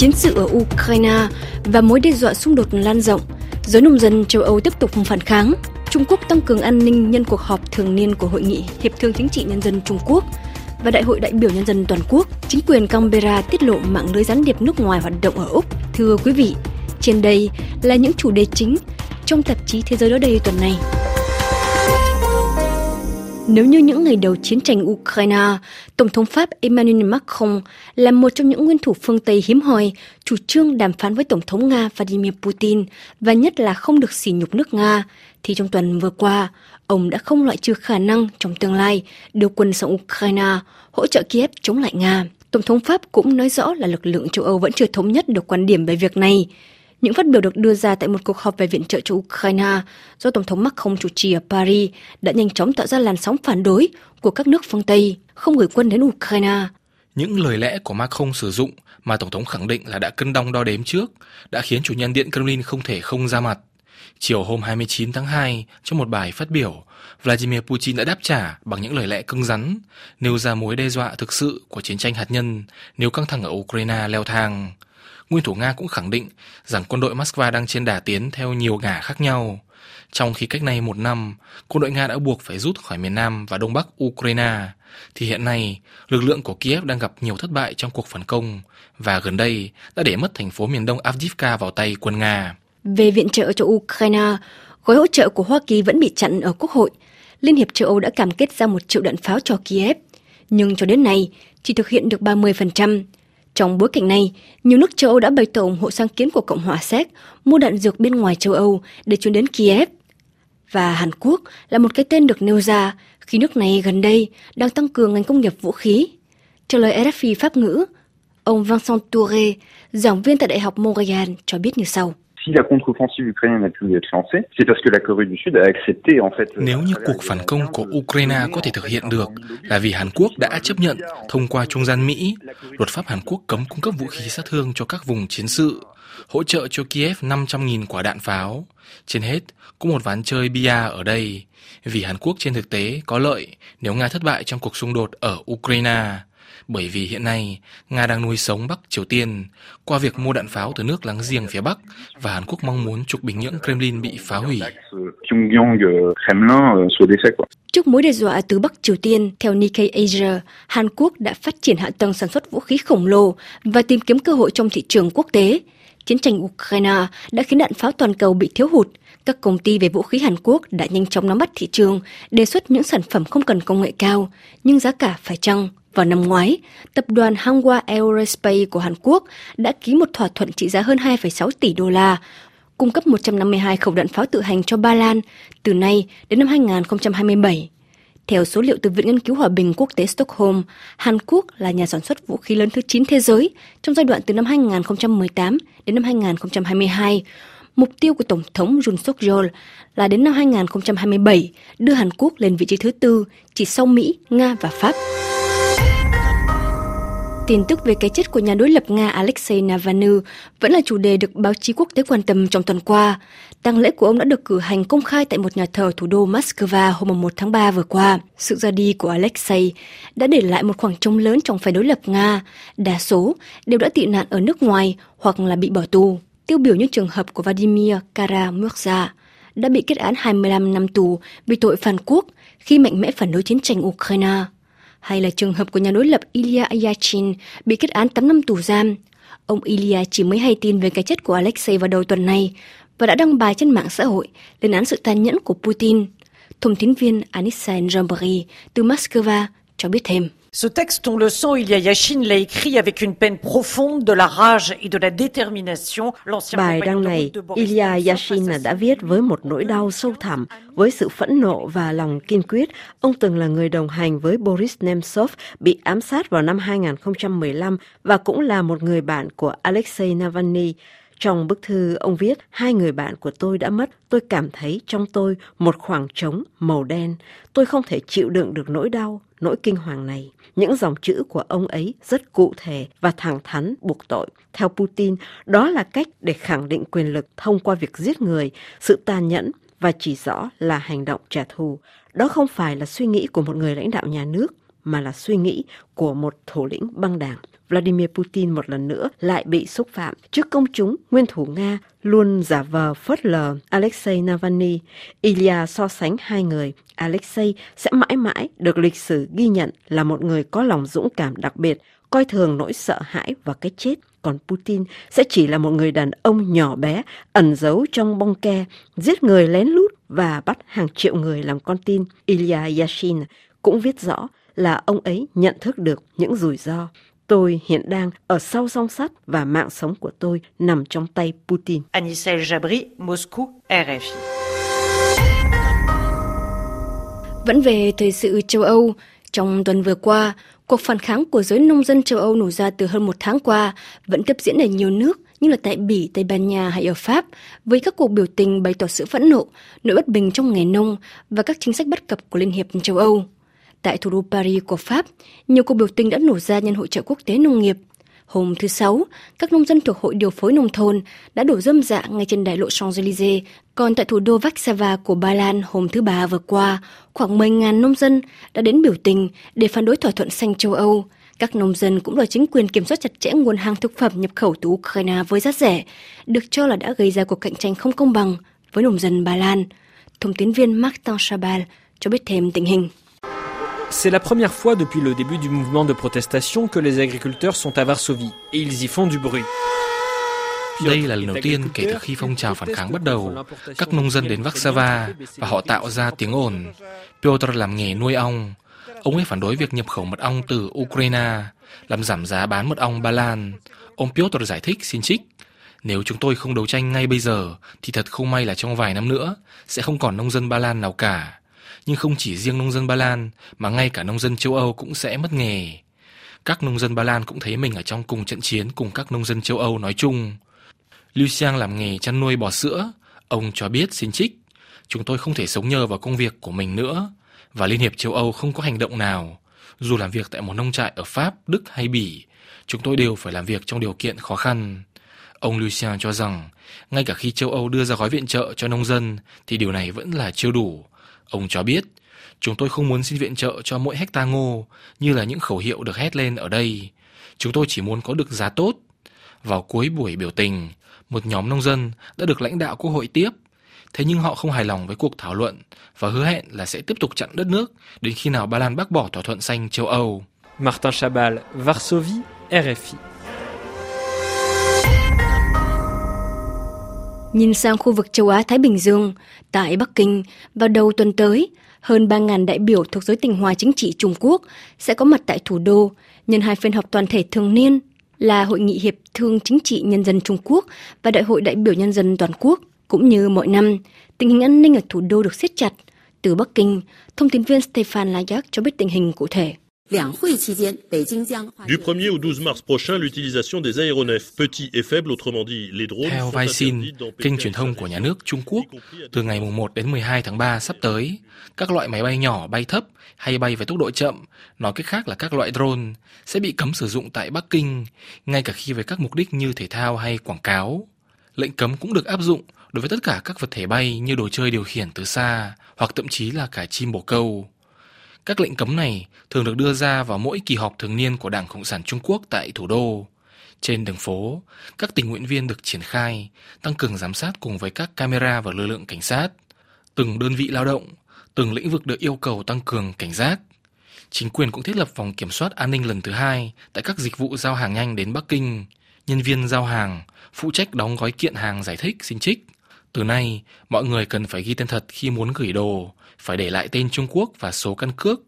chiến sự ở Ukraine và mối đe dọa xung đột lan rộng, giới nông dân châu Âu tiếp tục phản kháng. Trung Quốc tăng cường an ninh nhân cuộc họp thường niên của Hội nghị Hiệp thương Chính trị Nhân dân Trung Quốc và Đại hội đại biểu nhân dân toàn quốc. Chính quyền Canberra tiết lộ mạng lưới gián điệp nước ngoài hoạt động ở Úc. Thưa quý vị, trên đây là những chủ đề chính trong tạp chí Thế giới đó đây tuần này. Nếu như những ngày đầu chiến tranh Ukraine, Tổng thống Pháp Emmanuel Macron là một trong những nguyên thủ phương Tây hiếm hoi, chủ trương đàm phán với Tổng thống Nga Vladimir Putin và nhất là không được sỉ nhục nước Nga, thì trong tuần vừa qua, ông đã không loại trừ khả năng trong tương lai đưa quân sang Ukraine hỗ trợ Kiev chống lại Nga. Tổng thống Pháp cũng nói rõ là lực lượng châu Âu vẫn chưa thống nhất được quan điểm về việc này. Những phát biểu được đưa ra tại một cuộc họp về viện trợ cho Ukraine do Tổng thống Macron chủ trì ở Paris đã nhanh chóng tạo ra làn sóng phản đối của các nước phương Tây không gửi quân đến Ukraine. Những lời lẽ của Macron sử dụng mà Tổng thống khẳng định là đã cân đong đo đếm trước đã khiến chủ nhân Điện Kremlin không thể không ra mặt. Chiều hôm 29 tháng 2, trong một bài phát biểu, Vladimir Putin đã đáp trả bằng những lời lẽ cứng rắn, nêu ra mối đe dọa thực sự của chiến tranh hạt nhân nếu căng thẳng ở Ukraine leo thang. Nguyên thủ Nga cũng khẳng định rằng quân đội Moscow đang trên đà tiến theo nhiều ngả khác nhau. Trong khi cách nay một năm, quân đội Nga đã buộc phải rút khỏi miền Nam và Đông Bắc Ukraine, thì hiện nay lực lượng của Kiev đang gặp nhiều thất bại trong cuộc phản công và gần đây đã để mất thành phố miền Đông Avdiivka vào tay quân Nga. Về viện trợ cho Ukraine, gói hỗ trợ của Hoa Kỳ vẫn bị chặn ở Quốc hội. Liên hiệp châu Âu đã cam kết ra một triệu đạn pháo cho Kiev, nhưng cho đến nay chỉ thực hiện được 30%. Trong bối cảnh này, nhiều nước châu Âu đã bày tỏ ủng hộ sáng kiến của Cộng hòa Séc mua đạn dược bên ngoài châu Âu để chuyển đến Kiev. Và Hàn Quốc là một cái tên được nêu ra khi nước này gần đây đang tăng cường ngành công nghiệp vũ khí. Trả lời RFI Pháp ngữ, ông Vincent Touré, giảng viên tại Đại học Montreal cho biết như sau si la contre-offensive ukrainienne a pu être lancée, c'est parce que la Corée du Sud a accepté en fait. Nếu như cuộc phản công của Ukraine có thể thực hiện được là vì Hàn Quốc đã chấp nhận thông qua trung gian Mỹ, luật pháp Hàn Quốc cấm cung cấp vũ khí sát thương cho các vùng chiến sự, hỗ trợ cho Kiev 500.000 quả đạn pháo. Trên hết, có một ván chơi bia ở đây, vì Hàn Quốc trên thực tế có lợi nếu Nga thất bại trong cuộc xung đột ở Ukraine bởi vì hiện nay Nga đang nuôi sống Bắc Triều Tiên qua việc mua đạn pháo từ nước láng giềng phía Bắc và Hàn Quốc mong muốn trục Bình Nhưỡng Kremlin bị phá hủy. Trước mối đe dọa từ Bắc Triều Tiên, theo Nikkei Asia, Hàn Quốc đã phát triển hạ tầng sản xuất vũ khí khổng lồ và tìm kiếm cơ hội trong thị trường quốc tế. Chiến tranh Ukraine đã khiến đạn pháo toàn cầu bị thiếu hụt. Các công ty về vũ khí Hàn Quốc đã nhanh chóng nắm bắt thị trường, đề xuất những sản phẩm không cần công nghệ cao, nhưng giá cả phải chăng vào năm ngoái, tập đoàn Hanwha Aerospace của Hàn Quốc đã ký một thỏa thuận trị giá hơn 2,6 tỷ đô la, cung cấp 152 khẩu đạn pháo tự hành cho Ba Lan từ nay đến năm 2027. Theo số liệu từ Viện Nghiên cứu Hòa bình Quốc tế Stockholm, Hàn Quốc là nhà sản xuất vũ khí lớn thứ 9 thế giới trong giai đoạn từ năm 2018 đến năm 2022. Mục tiêu của Tổng thống Jun suk yeol là đến năm 2027 đưa Hàn Quốc lên vị trí thứ tư, chỉ sau Mỹ, Nga và Pháp. Tin tức về cái chết của nhà đối lập Nga Alexei Navalny vẫn là chủ đề được báo chí quốc tế quan tâm trong tuần qua. Tang lễ của ông đã được cử hành công khai tại một nhà thờ thủ đô Moscow hôm 1 tháng 3 vừa qua. Sự ra đi của Alexei đã để lại một khoảng trống lớn trong phe đối lập Nga. Đa số đều đã tị nạn ở nước ngoài hoặc là bị bỏ tù. Tiêu biểu như trường hợp của Vladimir Karamurza đã bị kết án 25 năm tù vì tội phản quốc khi mạnh mẽ phản đối chiến tranh Ukraine hay là trường hợp của nhà đối lập Ilya Yachin bị kết án 8 năm tù giam. Ông Ilya chỉ mới hay tin về cái chết của Alexei vào đầu tuần này và đã đăng bài trên mạng xã hội lên án sự tàn nhẫn của Putin. Thông tin viên Anissa Njambari từ Moscow cho biết thêm. Ce texte, on le sent, Ilya Yashin l'a écrit avec une peine profonde de la rage et de la détermination. Bài đăng này, Ilya Yashin đã viết với một nỗi đau sâu thẳm, với sự phẫn nộ và lòng kiên quyết. Ông từng là người đồng hành với Boris Nemtsov bị ám sát vào năm 2015 và cũng là một người bạn của Alexei Navalny. Trong bức thư, ông viết, hai người bạn của tôi đã mất, tôi cảm thấy trong tôi một khoảng trống màu đen. Tôi không thể chịu đựng được nỗi đau, nỗi kinh hoàng này. Những dòng chữ của ông ấy rất cụ thể và thẳng thắn buộc tội. Theo Putin, đó là cách để khẳng định quyền lực thông qua việc giết người, sự tàn nhẫn và chỉ rõ là hành động trả thù. Đó không phải là suy nghĩ của một người lãnh đạo nhà nước, mà là suy nghĩ của một thủ lĩnh băng đảng. Vladimir Putin một lần nữa lại bị xúc phạm. Trước công chúng, nguyên thủ Nga luôn giả vờ phớt lờ Alexei Navalny. Ilya so sánh hai người. Alexei sẽ mãi mãi được lịch sử ghi nhận là một người có lòng dũng cảm đặc biệt, coi thường nỗi sợ hãi và cái chết còn Putin sẽ chỉ là một người đàn ông nhỏ bé, ẩn giấu trong bong ke, giết người lén lút và bắt hàng triệu người làm con tin. Ilya Yashin cũng viết rõ là ông ấy nhận thức được những rủi ro. Tôi hiện đang ở sau song sắt và mạng sống của tôi nằm trong tay Putin. Anissa Jabri, Moscou, RFI. Vẫn về thời sự châu Âu, trong tuần vừa qua, cuộc phản kháng của giới nông dân châu Âu nổ ra từ hơn một tháng qua vẫn tiếp diễn ở nhiều nước như là tại Bỉ, Tây Ban Nha hay ở Pháp, với các cuộc biểu tình bày tỏ sự phẫn nộ, nỗi bất bình trong nghề nông và các chính sách bất cập của Liên hiệp châu Âu. Tại thủ đô Paris của Pháp, nhiều cuộc biểu tình đã nổ ra nhân hội trợ quốc tế nông nghiệp. Hôm thứ Sáu, các nông dân thuộc Hội điều phối nông thôn đã đổ dâm dạ ngay trên đại lộ Champs-Élysées. Còn tại thủ đô Warsaw của Ba Lan hôm thứ Ba vừa qua, khoảng 10.000 nông dân đã đến biểu tình để phản đối thỏa thuận xanh châu Âu. Các nông dân cũng đòi chính quyền kiểm soát chặt chẽ nguồn hàng thực phẩm nhập khẩu từ Ukraine với giá rẻ, được cho là đã gây ra cuộc cạnh tranh không công bằng với nông dân Ba Lan. Thông tin viên Martin Chabal cho biết thêm tình hình. C'est la première fois depuis le début du mouvement de protestation que les agriculteurs sont à Varsovie et ils y font du bruit. Đây là lần đầu tiên kể từ khi phong trào phản kháng bắt đầu, các nông dân đến Warsaw và họ tạo ra tiếng ồn. Piotr làm nghề nuôi ong. Ông ấy phản đối việc nhập khẩu mật ong từ Ukraine, làm giảm giá bán mật ong Ba Lan. Ông Piotr giải thích xin trích. Nếu chúng tôi không đấu tranh ngay bây giờ, thì thật không may là trong vài năm nữa, sẽ không còn nông dân Ba Lan nào cả nhưng không chỉ riêng nông dân Ba Lan mà ngay cả nông dân châu Âu cũng sẽ mất nghề. Các nông dân Ba Lan cũng thấy mình ở trong cùng trận chiến cùng các nông dân châu Âu nói chung. Lưu làm nghề chăn nuôi bò sữa, ông cho biết xin trích, chúng tôi không thể sống nhờ vào công việc của mình nữa và Liên hiệp châu Âu không có hành động nào. Dù làm việc tại một nông trại ở Pháp, Đức hay Bỉ, chúng tôi đều phải làm việc trong điều kiện khó khăn. Ông Lucien cho rằng, ngay cả khi châu Âu đưa ra gói viện trợ cho nông dân thì điều này vẫn là chưa đủ Ông cho biết, chúng tôi không muốn xin viện trợ cho mỗi hecta ngô như là những khẩu hiệu được hét lên ở đây. Chúng tôi chỉ muốn có được giá tốt. Vào cuối buổi biểu tình, một nhóm nông dân đã được lãnh đạo quốc hội tiếp. Thế nhưng họ không hài lòng với cuộc thảo luận và hứa hẹn là sẽ tiếp tục chặn đất nước đến khi nào Ba Lan bác bỏ thỏa thuận xanh châu Âu. Martin Chabal, Varsovie, RFI. Nhìn sang khu vực châu Á-Thái Bình Dương, tại Bắc Kinh, vào đầu tuần tới, hơn 3.000 đại biểu thuộc giới tình hòa chính trị Trung Quốc sẽ có mặt tại thủ đô nhân hai phiên họp toàn thể thường niên là Hội nghị Hiệp thương Chính trị Nhân dân Trung Quốc và Đại hội đại biểu Nhân dân Toàn quốc. Cũng như mọi năm, tình hình an ninh ở thủ đô được siết chặt. Từ Bắc Kinh, thông tin viên Stefan Layak cho biết tình hình cụ thể. Du 1er au 12 mars prochain, l'utilisation des aéronefs petits et faibles, autrement dit les drones, Theo Vaisin, kênh truyền thông của nhà nước Trung Quốc, từ ngày 1 đến 12 tháng 3 sắp tới, các loại máy bay nhỏ bay thấp hay bay với tốc độ chậm, nói cách khác là các loại drone, sẽ bị cấm sử dụng tại Bắc Kinh, ngay cả khi với các mục đích như thể thao hay quảng cáo. Lệnh cấm cũng được áp dụng đối với tất cả các vật thể bay như đồ chơi điều khiển từ xa, hoặc thậm chí là cả chim bồ câu. Các lệnh cấm này thường được đưa ra vào mỗi kỳ họp thường niên của Đảng Cộng sản Trung Quốc tại thủ đô. Trên đường phố, các tình nguyện viên được triển khai, tăng cường giám sát cùng với các camera và lực lượng cảnh sát. Từng đơn vị lao động, từng lĩnh vực được yêu cầu tăng cường cảnh giác. Chính quyền cũng thiết lập vòng kiểm soát an ninh lần thứ hai tại các dịch vụ giao hàng nhanh đến Bắc Kinh. Nhân viên giao hàng phụ trách đóng gói kiện hàng giải thích xin trích. Từ nay, mọi người cần phải ghi tên thật khi muốn gửi đồ, phải để lại tên Trung Quốc và số căn cước.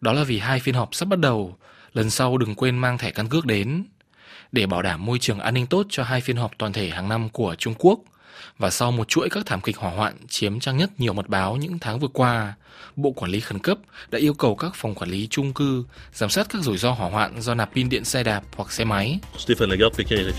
Đó là vì hai phiên họp sắp bắt đầu, lần sau đừng quên mang thẻ căn cước đến. Để bảo đảm môi trường an ninh tốt cho hai phiên họp toàn thể hàng năm của Trung Quốc, và sau một chuỗi các thảm kịch hỏa hoạn chiếm trang nhất nhiều mật báo những tháng vừa qua, Bộ Quản lý Khẩn cấp đã yêu cầu các phòng quản lý chung cư giám sát các rủi ro hỏa hoạn do nạp pin điện xe đạp hoặc xe máy. Stéphane Lagarde, Pékin